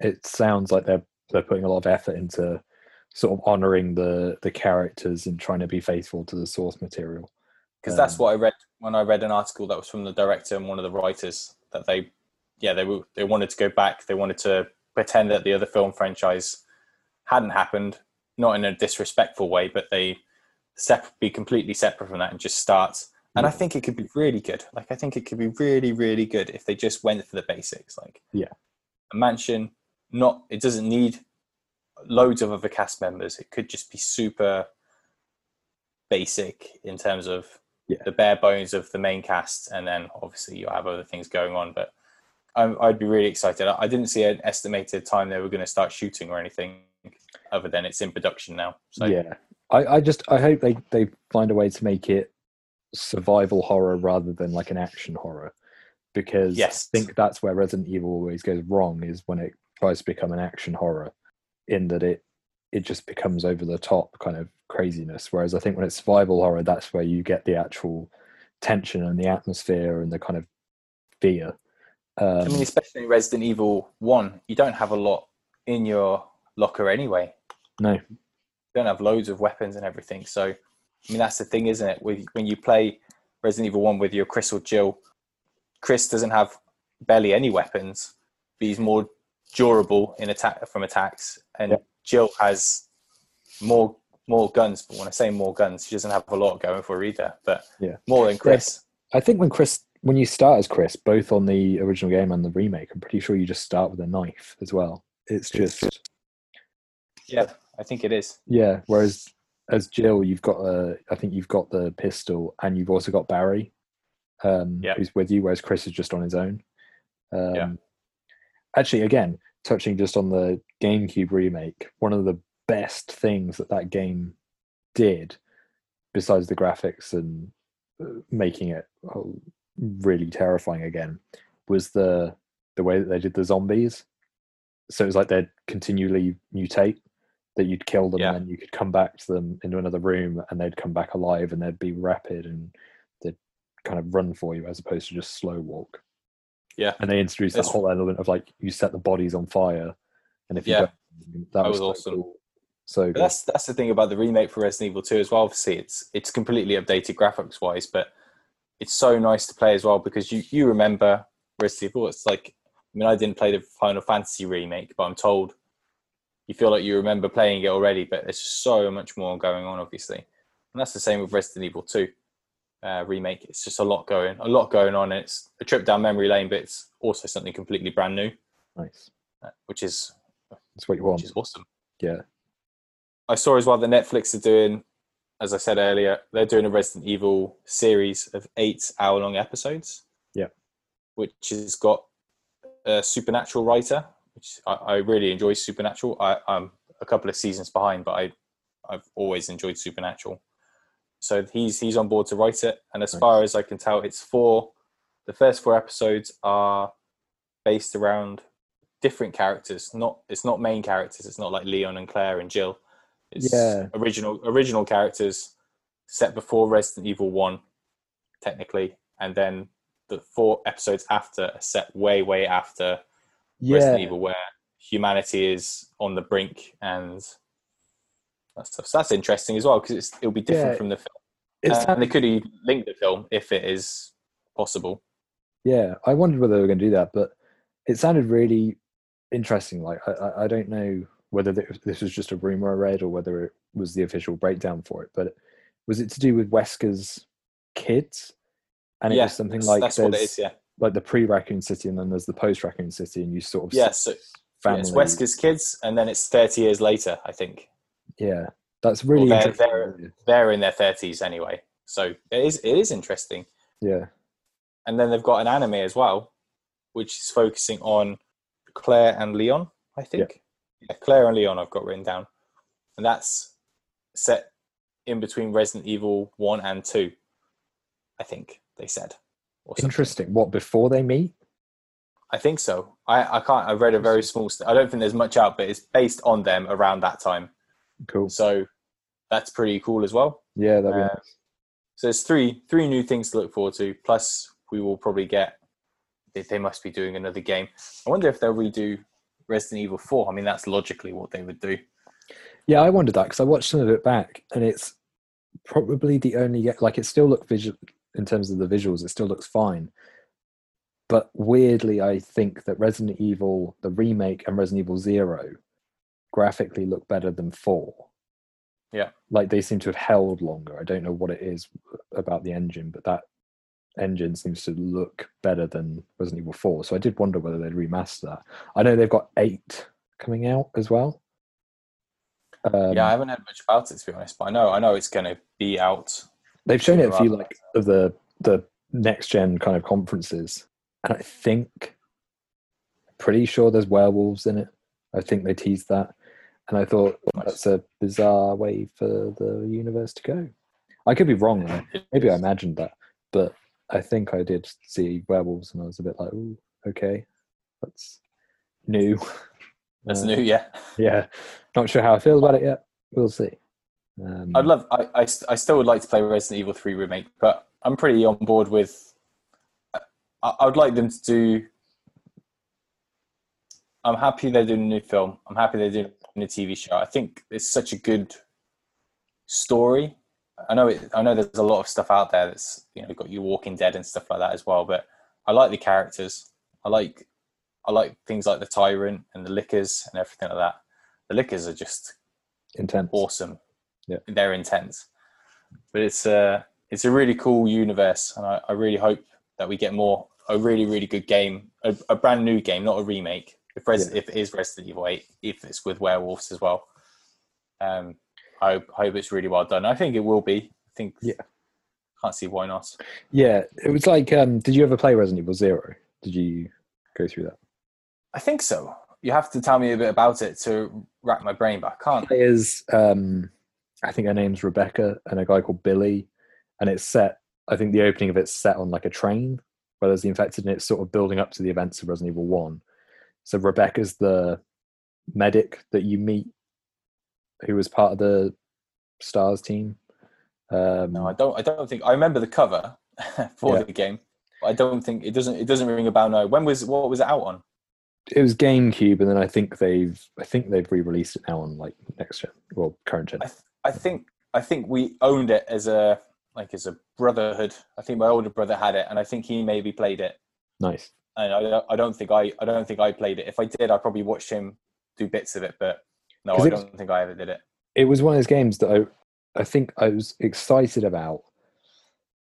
it sounds like they're they're putting a lot of effort into sort of honoring the the characters and trying to be faithful to the source material because that's Um, what I read when I read an article that was from the director and one of the writers that they, yeah, they were, they wanted to go back. They wanted to pretend that the other film franchise hadn't happened, not in a disrespectful way, but they sep- be completely separate from that and just start. And I think it could be really good. Like I think it could be really, really good if they just went for the basics. Like Yeah. a mansion. Not it doesn't need loads of other cast members. It could just be super basic in terms of Yeah. the bare bones of the main cast, and then obviously you have other things going on. But I, I'd be really excited. I, I didn't see an estimated time they were going to start shooting or anything, other than it's in production now. So yeah I, I just i hope they they find a way to make it survival horror rather than like an action horror because Yes. i think that's where resident evil always goes wrong is when it tries to become an action horror in that it it just becomes over the top kind of craziness whereas i think when it's survival horror that's where you get the actual tension and the atmosphere and the kind of fear. Um, I mean, especially in Resident Evil One, you don't have a lot in your locker anyway. no, You don't have loads of weapons and everything. So, I mean, that's the thing, isn't it? With, when you play Resident Evil One with your Chris or Jill, Chris doesn't have barely any weapons, but he's more durable in attack from attacks, and Yeah. Jill has more more guns. But when I say more guns, she doesn't have a lot going for her either, but Yeah. more than Chris. I think when Chris, when you start as Chris, both on the original game and the remake, I'm pretty sure you just start with a knife as well. It's just Yeah, I think it is. yeah. Whereas as Jill, you've got a, I think you've got the pistol, and you've also got Barry, um, Yeah. who's with you. Whereas Chris is just on his own. Um, Yeah. Actually, again, touching just on the GameCube remake, one of the best things that that game did, besides the graphics and uh, making it oh, really terrifying again, was the the way that they did the zombies. So it was like they'd continually mutate. That you'd kill them Yeah. and you could come back to them into another room and they'd come back alive and they'd be rapid and they'd kind of run for you as opposed to just slow walk. Yeah. And they introduced that whole element of like you set the bodies on fire and if you Yeah. don't, that, That was, was so awesome. cool. So that's that's the thing about the remake for Resident Evil 2 as well. Obviously, it's it's completely updated graphics wise, but it's so nice to play as well because you you remember Resident Evil. It's like I mean, I didn't play the Final Fantasy remake, but I'm told you feel like you remember playing it already. But there's so much more going on, obviously, and that's the same with Resident Evil 2 uh, remake. It's just a lot going, a lot going on. And it's a trip down memory lane, but it's also something completely brand new, nice. uh, which is That's what you want. which is awesome. Yeah. I saw as well that Netflix are doing, as I said earlier, they're doing a Resident Evil series of eight hour long episodes. Yeah. Which has got a supernatural writer, which I, I really enjoy Supernatural. I, I'm a couple of seasons behind, but I I've always enjoyed Supernatural. So he's he's on board to write it, and as Nice. far as I can tell, it's four. The first four episodes are based around different characters. Not it's not main characters. It's not like Leon and Claire and Jill. It's Yeah. original original characters set before Resident Evil One, technically, and then the four episodes after are set way way after Yeah. Resident Evil, where humanity is on the brink and that stuff. So that's interesting as well because it'll be different Yeah. from the film, It's Uh, and they could even link the film if it is possible. Yeah, I wondered whether they were going to do that, but it sounded really interesting. Like I, I- don't know whether this was just a rumor I read or whether it was the official breakdown for it. But was it to do with Wesker's kids? And it yeah, was something like that's what it there's. Yeah, like the pre Raccoon City and then there's the post Raccoon City, and you sort of yeah. So yeah, it's Wesker's kids, and then it's thirty years later. I think Yeah, that's really they're- interesting. they're in their thirties anyway. So it is it is interesting. Yeah, And then they've got an anime as well, which is focusing on Claire and Leon, I think. Yeah, Claire and Leon I've got written down. And that's set in between Resident Evil 1 and 2, I think they said. Interesting. What before they meet? I think so. I, I can't, I read a very small, st- I don't think there's much out, but it's based on them around that time. Cool. So that's pretty cool as well. Yeah, that'd be Uh, nice. So there's three three new things to look forward to. Plus, we will probably get. They, they must be doing another game. I wonder if they'll redo Resident Evil Four. I mean, that's logically what they would do. Yeah, I wondered that because I watched some of it back, and it's probably the only like it still look visual in terms of the visuals. It still looks fine, but weirdly, I think that Resident Evil, the remake, and Resident Evil Zero, graphically look better than four. Yeah. like they seem to have held longer. I don't know what it is about the engine, but that engine seems to look better than Resident Evil Four. So I did wonder whether they'd remaster that. I know they've got eight coming out as well. Um, yeah, I haven't heard much about it to be honest, but I know I know it's going to be out. They've shown it a few like of the the next gen kind of conferences, and I think pretty sure there's werewolves in it. I think they teased that, and I thought that's a bizarre way for the universe to go. I could be wrong though. Maybe I imagined that, but I think I did see werewolves, and I was a bit like, "Oh, okay, that's new." That's Uh, new, yeah. Yeah, not sure how I feel about it yet. We'll see. Um, I'd love. I, I I still would like to play Resident Evil Three remake, but I'm pretty on board with. I, I would like them to do. I'm happy they're doing a new film. I'm happy they're doing a TV show. I think it's such a good story. I know it, I know there's a lot of stuff out there that's you know got you Walking Dead and stuff like that as well. But I like the characters. I like I like things like the Tyrant and the Lickers and everything like that. The Lickers are just Intense. awesome. Yeah. they're intense. But it's a it's a really cool universe, and I, I really hope that we get more a really really good game, a, a brand new game, not a remake. If Res, Yeah. if it is Resident Evil Eight, if it's with werewolves as well, um, I hope, hope it's really well done. I think it will be. I think Yeah. can't see why not. Yeah, it was like. Um, did you ever play Resident Evil Zero? Did you go through that? I think so. You have to tell me a bit about it to rack my brain, but I can't. Players, um, I think her name's Rebecca, and a guy called Billy, and it's set. I think the opening of it's set on like a train where there's the infected, and it's sort of building up to the events of Resident Evil One. So Rebecca's the medic that you meet, who was part of the Stars team. Um, No, I don't. I don't think I remember the cover for Yeah. the game. But I don't think it doesn't. It doesn't ring a bell. No. When was what was it out on? it was GameCube, and then I think they've I think they've re-released it now on like next gen, well current gen. I, th- I think I think we owned it as a like as a brotherhood. I think my older brother had it, and I think he maybe played it. Nice. And I, I don't think I I don't think I played it. If I did, I probably watched him do bits of it, but no, I don't think I ever did it. It was one of those games that I I think I was excited about,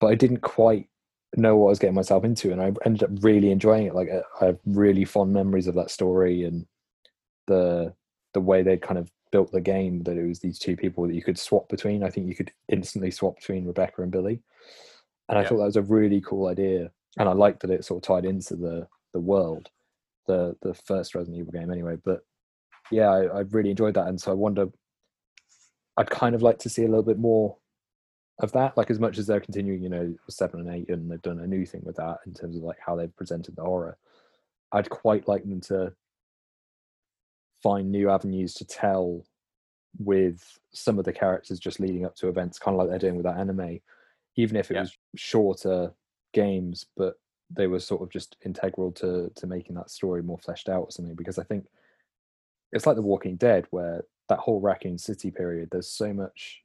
but I didn't quite know what I was getting myself into, and I ended up really enjoying it. Like I have really fond memories of that story and the the way they'd kind of built the game. That it was these two people that you could swap between. I think you could instantly swap between Rebecca and Billy, and I Yeah. thought that was a really cool idea. And I liked that it sort of tied into the the world, the the first Resident Evil game anyway. But yeah, I, I really enjoyed that, and so I wonder. I'd kind of like to see a little bit more of that. Like as much as they're continuing, you know, seven and eight, and they've done a new thing with that in terms of like how they've presented the horror. I'd quite like them to find new avenues to tell with some of the characters just leading up to events, kind of like they're doing with that anime, even if it Yeah. was shorter games, but they were sort of just integral to to making that story more fleshed out or something. Because I think it's like The Walking Dead, where that whole Raccoon City period, there's so much,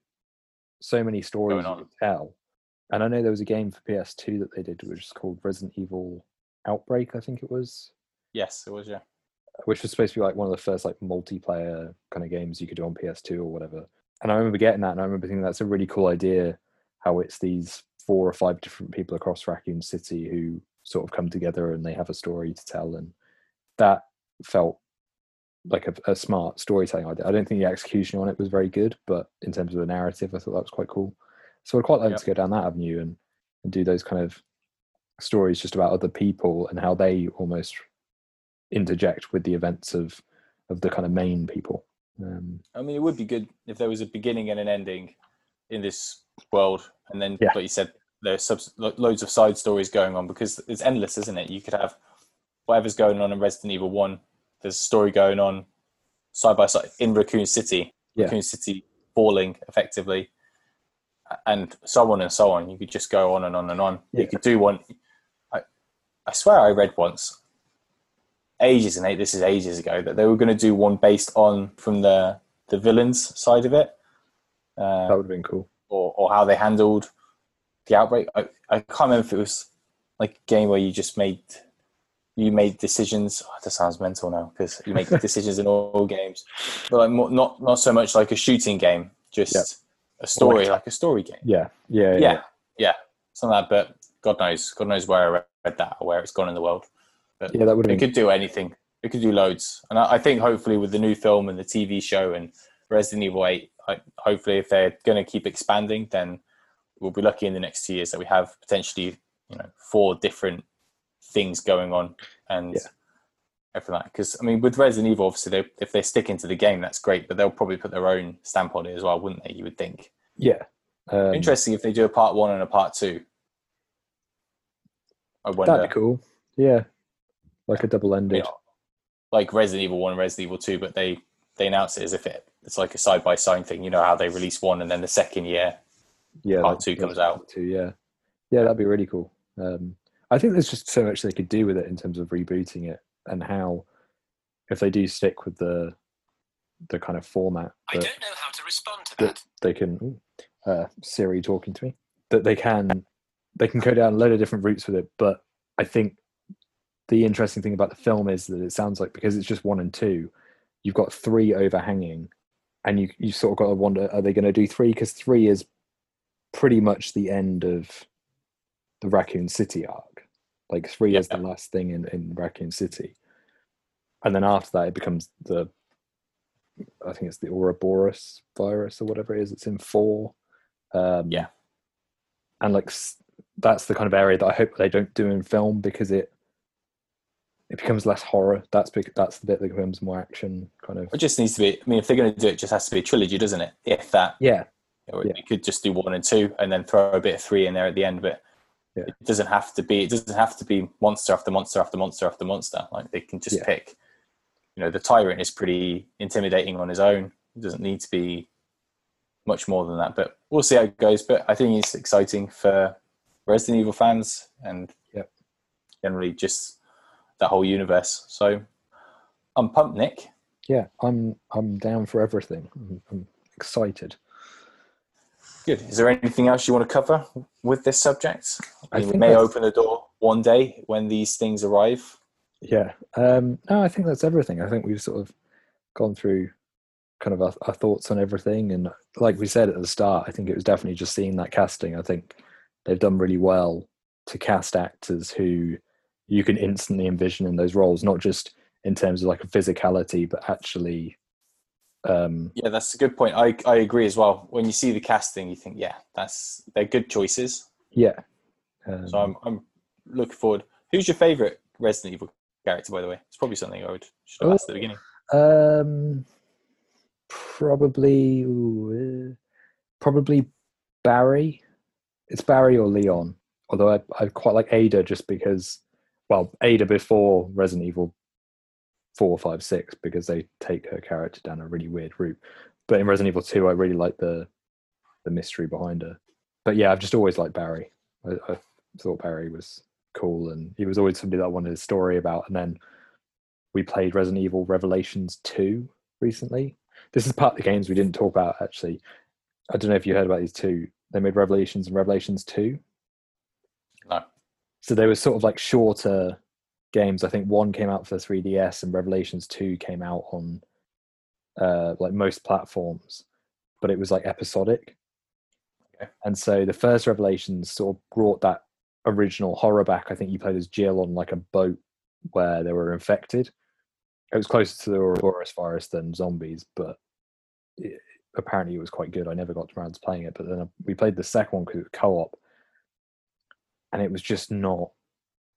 so many stories you could tell. And I know there was a game for PS2 that they did, which is called Resident Evil Outbreak, I think it was, Yes, it was. Yeah. which was supposed to be like one of the first like multiplayer kind of games you could do on PS2 or whatever. And I remember getting that, and I remember thinking that's a really cool idea. How it's these four or five different people across Raccoon City who sort of come together and they have a story to tell, and that felt like a, a smart storytelling idea. I don't think the execution on it was very good, but in terms of the narrative, I thought that was quite cool. So I'd quite like Yep. to go down that avenue and, and do those kind of stories just about other people and how they almost interject with the events of of the kind of main people. Um, I mean, it would be good if there was a beginning and an ending in this world, and then, Yeah. like you said, there's lo- loads of side stories going on because it's endless, isn't it? You could have whatever's going on in Resident Evil One. There's a story going on side by side in Raccoon City. Yeah. Raccoon City falling effectively, and so on and so on. You could just go on and on and on. Yeah. You could do one. I, I swear I read once ages and eight this is ages ago that they were going to do one based on from the the villains side of it uh, that would have been cool. or, or how they handled the outbreak I, I can't remember if it was like a game where you just made you made decisions. Oh, that sounds mental now because you make decisions in all games. But like more, not not so much like a shooting game just Yeah. a story like- like a story game. Yeah, yeah, yeah. yeah. yeah. Something like that but god knows god knows where i read that or where it's gone in the world. But Yeah, that would it been could do anything. It could do loads, and I, I think hopefully with the new film and the TV show and Resident Evil Eight, I, hopefully if they're going to keep expanding, then we'll be lucky in the next two years that we have potentially you know four different things going on and Yeah. everything like. Because I mean, with Resident Evil, obviously they, if they stick into the game, that's great, but they'll probably put their own stamp on it as well, wouldn't they? You would think. yeah. Um, Interesting if they do a part one and a part two. I wonder. That'd be cool. Yeah, like a double ended. you know, like Resident Evil One, and Resident Evil Two, but they they announce it as if it it's like a side by side thing. You know how they release one and then the second year yeah, part two comes out. Two, yeah, yeah, that'd be really cool. Um, I think there's just so much they could do with it in terms of rebooting it and how, if they do stick with the the kind of format I that, don't know how to respond to that that. they can uh, Siri talking to me that they can they can go down a load of different routes with it. But I think the interesting thing about the film is that it sounds like because it's just one and two, you've got three overhanging, and you you sort of got to wonder are they going to do three because three is pretty much the end of the Raccoon City arc. Like three is the last thing in in Raccoon City, and then after that it becomes the I think it's the Ouroboros virus or whatever it is. It's in four. Um, Yeah. and like that's the kind of area that I hope they don't do in film because it it becomes less horror. That's bec- that's the bit that becomes more action kind of. It just needs to be. I mean, if they're going to do it, it just has to be a trilogy, doesn't it? If that, Yeah, Or Yeah. you could just do one and two, and then throw a bit of three in there at the end. But Yeah. it doesn't have to be. It doesn't have to be monster after monster after monster after monster. Like they can just Yeah. pick. You know, the tyrant is pretty intimidating on his own. It doesn't need to be much more than that. But we'll see how it goes. But I think it's exciting for Resident Evil fans and Yep. generally just that whole universe. So I'm pumped, Nick. yeah. I'm I'm down for everything. I'm, I'm excited. Good. Is there anything else you want to cover with this subject? I we may open the door one day when these things arrive. Yeah. Um, no, I think that's everything. I think we've sort of gone through kind of our, our thoughts on everything. And like we said at the start, I think it was definitely just seeing that casting. I think they've done really well to cast actors who you can instantly envision in those roles, not just in terms of like a physicality, but actually, um, Yeah, that's a good point. I, I agree as well. When you see the casting, you think, yeah, that's they're good choices. yeah. Um, So I'm I'm looking forward. Who's your favorite Resident Evil character, by the way? It's probably something I would should have asked at the beginning. Um, probably, ooh, uh, probably Barry. It's Barry or Leon. Although I, I quite like Ada just because, well, Ada before Resident Evil four, five, six because they take her character down a really weird route. But in Resident Evil two, I really like the the mystery behind her. But yeah, I've just always liked Barry. I, I thought Barry was cool, and he was always somebody that I wanted a story about. And then we played Resident Evil Revelations 2 recently. This is part of the games we didn't talk about actually. I don't know if you heard about these two. They made Revelations and Revelations 2. No. So they were sort of like shorter games. I think one came out for the 3DS and Revelations 2 came out on uh, like most platforms, but it was like episodic. Okay. And so the first Revelations sort of brought that original horror back. I think you played as Jill on like a boat where they were infected. It was closer to the Ouroboros virus than zombies, but it, apparently it was quite good. I never got around to playing it, but then we played the second one because it was co-op, and it was just not.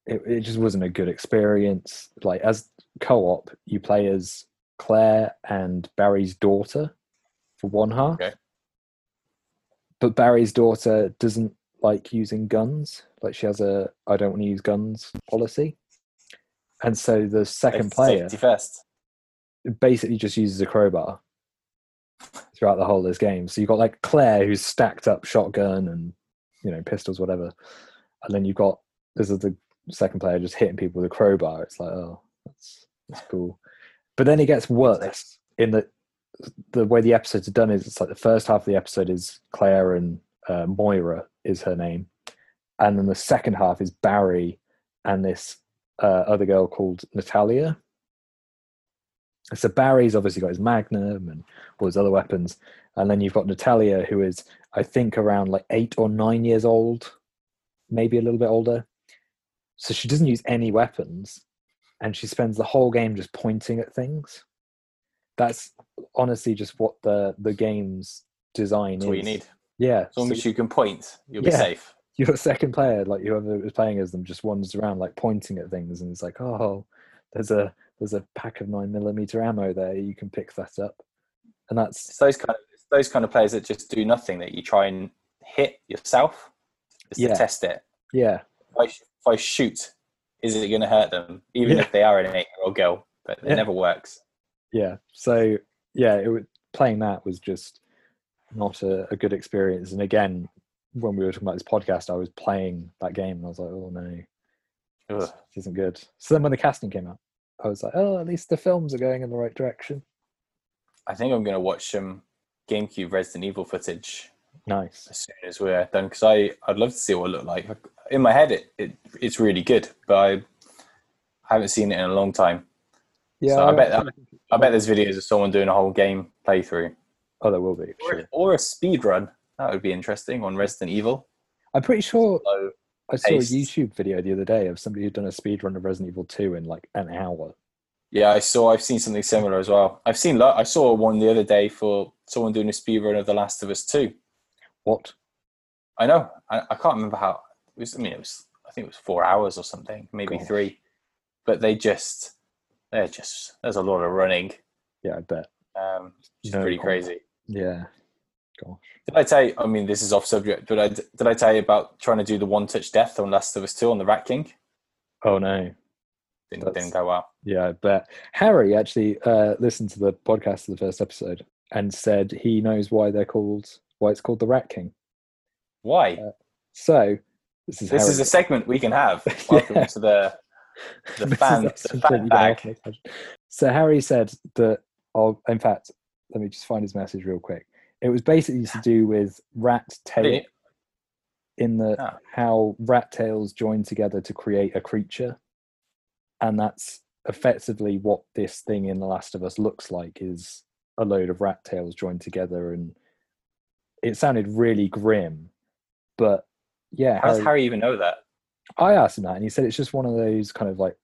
It, it just wasn't a good experience. Like as co-op, you play as Claire and Barry's daughter for one half, Okay. but Barry's daughter doesn't like using guns. Like she has a I don't want to use guns policy. And so the second player first. basically just uses a crowbar throughout the whole of this game. So you've got like Claire who's stacked up shotgun and you know pistols, whatever, and then you've got this is the second player just hitting people with a crowbar. It's like oh, that's that's cool. But then it gets worse in the the way the episodes are done is it's like the first half of the episode is Claire and uh, Moira is her name, and then the second half is Barry and this uh, other girl called Natalia. So Barry's obviously got his Magnum and all his other weapons, and then you've got Natalia, who is I think around like eight or nine years old, maybe a little bit older. So she doesn't use any weapons, and she spends the whole game just pointing at things. That's honestly just what the the game's design That's is. what you need. Yeah, As long so as you can point, you'll be Yeah. safe. your second player, like whoever was playing as them, just wanders around like pointing at things, and it's like, oh, there's a there's a pack of nine millimeter ammo there. You can pick that up, and that's It's those kind of it's those kind of players that just do nothing. That you try and hit yourself, just Yeah. to test it. yeah, I, if I shoot, is it going to hurt them? Even Yeah. if they are an eight-year-old girl, but it Yeah. never works. yeah. So yeah, it, wa- playing that was just not a, a good experience. And again, when we were talking about this podcast, I was playing that game, and I was like, oh no, Ugh. Which isn't good. So then when the casting came out, I was like, oh, at least the films are going in the right direction. I think I'm going to watch some GameCube Resident Evil footage Nice. as soon as we're done because I I'd love to see what it looked like. In my head, it, it it's really good, but I haven't seen it in a long time. Yeah, So I bet that- I bet there's videos of someone doing a whole game playthrough Oh, there will be. or, Sure. or a speed run. That would be interesting on Resident Evil. I'm pretty sure So I saw a YouTube video the other day of somebody who'd done a speed run of Resident Evil 2 in like an hour. yeah, I saw. I've seen something similar as well. I've seen. I saw one the other day for someone doing a speed run of The Last of Us Two. What? I know. I, I can't remember how. It was, I mean, it was. I think it was four hours or something, maybe Gosh. three. But they just. They're just. There's a lot of running. Yeah, I bet. Um, just No pretty comment. crazy. Yeah. Gosh. Did I tell you? I mean, this is off subject, but I did I tell you about trying to do the one touch death on Last of Us Two on the Rat King? Oh no. Didn't, didn't go well. Yeah, I bet. Harry actually uh, listened to the podcast of the first episode and said he knows why they're called why it's called the Rat King. Why? Uh, So this is this is a segment we can have. Welcome Yeah. to the the fan the fan bag. So Harry said that. Oh, in fact, let me just find his message real quick. It was basically to do with rat tail Really? in the Ah. how rat tails join together to create a creature, and that's effectively what this thing in The Last of Us looks like. Is a load of rat tails joined together, and it sounded really grim, but yeah, How does Harry- even know that? I asked him that, and he said it's just one of those kind of like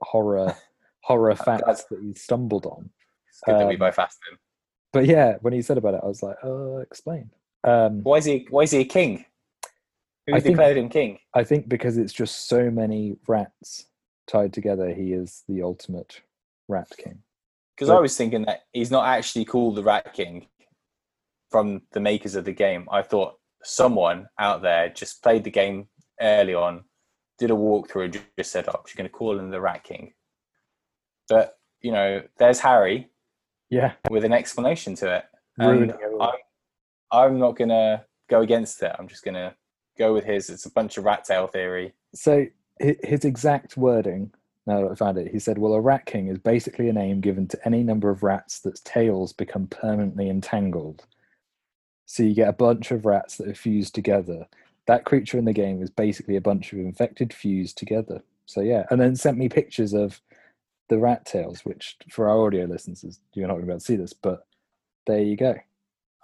horror horror facts that he stumbled on. It's good that we Um, both asked him. But yeah, when he said about it, I was like, "Uh, explain." Um, Why is he? Why is he a king? Who I think- declared him king? I think because it's just so many rats tied together, he is the ultimate rat king. Because I was thinking that he's not actually called the Rat King from the makers of the game. I thought someone out there just played the game early on, did a walkthrough, and just said, "Oh, she's going to call him the Rat King." But you know, there's Harry Yeah, with an explanation to it. I'm, I'm not going to go against it. I'm just going to go with his. It's a bunch of rat tail theory. So his exact wording. Now that I found it, he said, "Well, a rat king is basically a name given to any number of rats that's tails become permanently entangled. So you get a bunch of rats that are fused together. That creature in the game is basically a bunch of infected fused together. So yeah, and then sent me pictures of the rat tails, which for our audio listeners, you're not going to be able to see this, but there you go.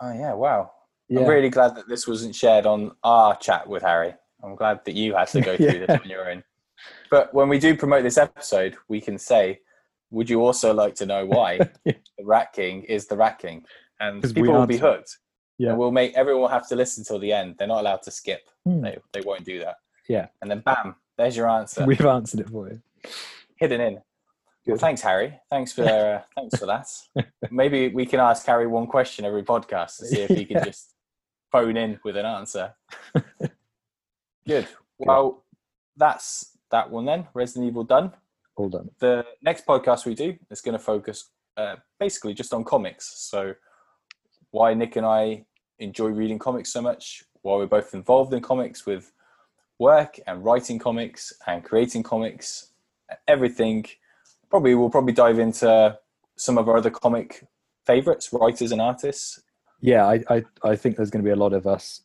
Oh yeah! Wow. Yeah, I'm really glad that this wasn't shared on our chat with Harry. I'm glad that you had to go through Yeah. this on your own. But when we do promote this episode, we can say, "Would you also like to know why Yeah. the Rat King is the Rat King?" And we people will be answer. hooked. Yeah. And we'll make everyone will have to listen till the end. They're not allowed to skip. Hmm. They they won't do that. Yeah. And then bam, there's your answer. we've answered it for you. hidden in. Well, thanks, Harry. Thanks for uh, thanks for that. Maybe we can ask Harry one question every podcast to see if he can just phone in with an answer. Good. Well, that's that one then. Resident Evil done. All done. The next podcast we do is going to focus uh, basically just on comics. So, why Nick and I enjoy reading comics so much, while we're both involved in comics with work and writing comics and creating comics, and everything. Probably we'll probably dive into some of our other comic favorites, writers and artists. yeah I, I i think there's going to be a lot of us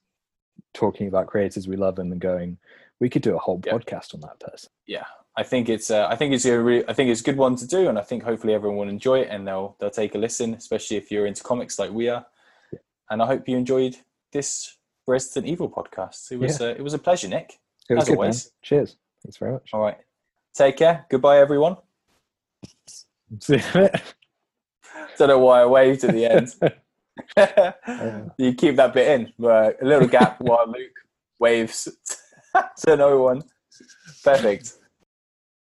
talking about creators we love and then going we could do a whole Yeah. podcast on that person Yeah, I think it's uh, I think it's a re- I think it's a good one to do, and I think hopefully everyone will enjoy it and they'll they'll take a listen, especially if you're into comics like we are. And I hope you enjoyed this Resident Evil podcast. It was uh, it was a pleasure, Nick. it was As good man. cheers thanks very much All right, take care. Goodbye, everyone. See you in a bit. Don't know why I waved at the end. you keep that bit in, but a little gap while Luke waves to no one. Perfect.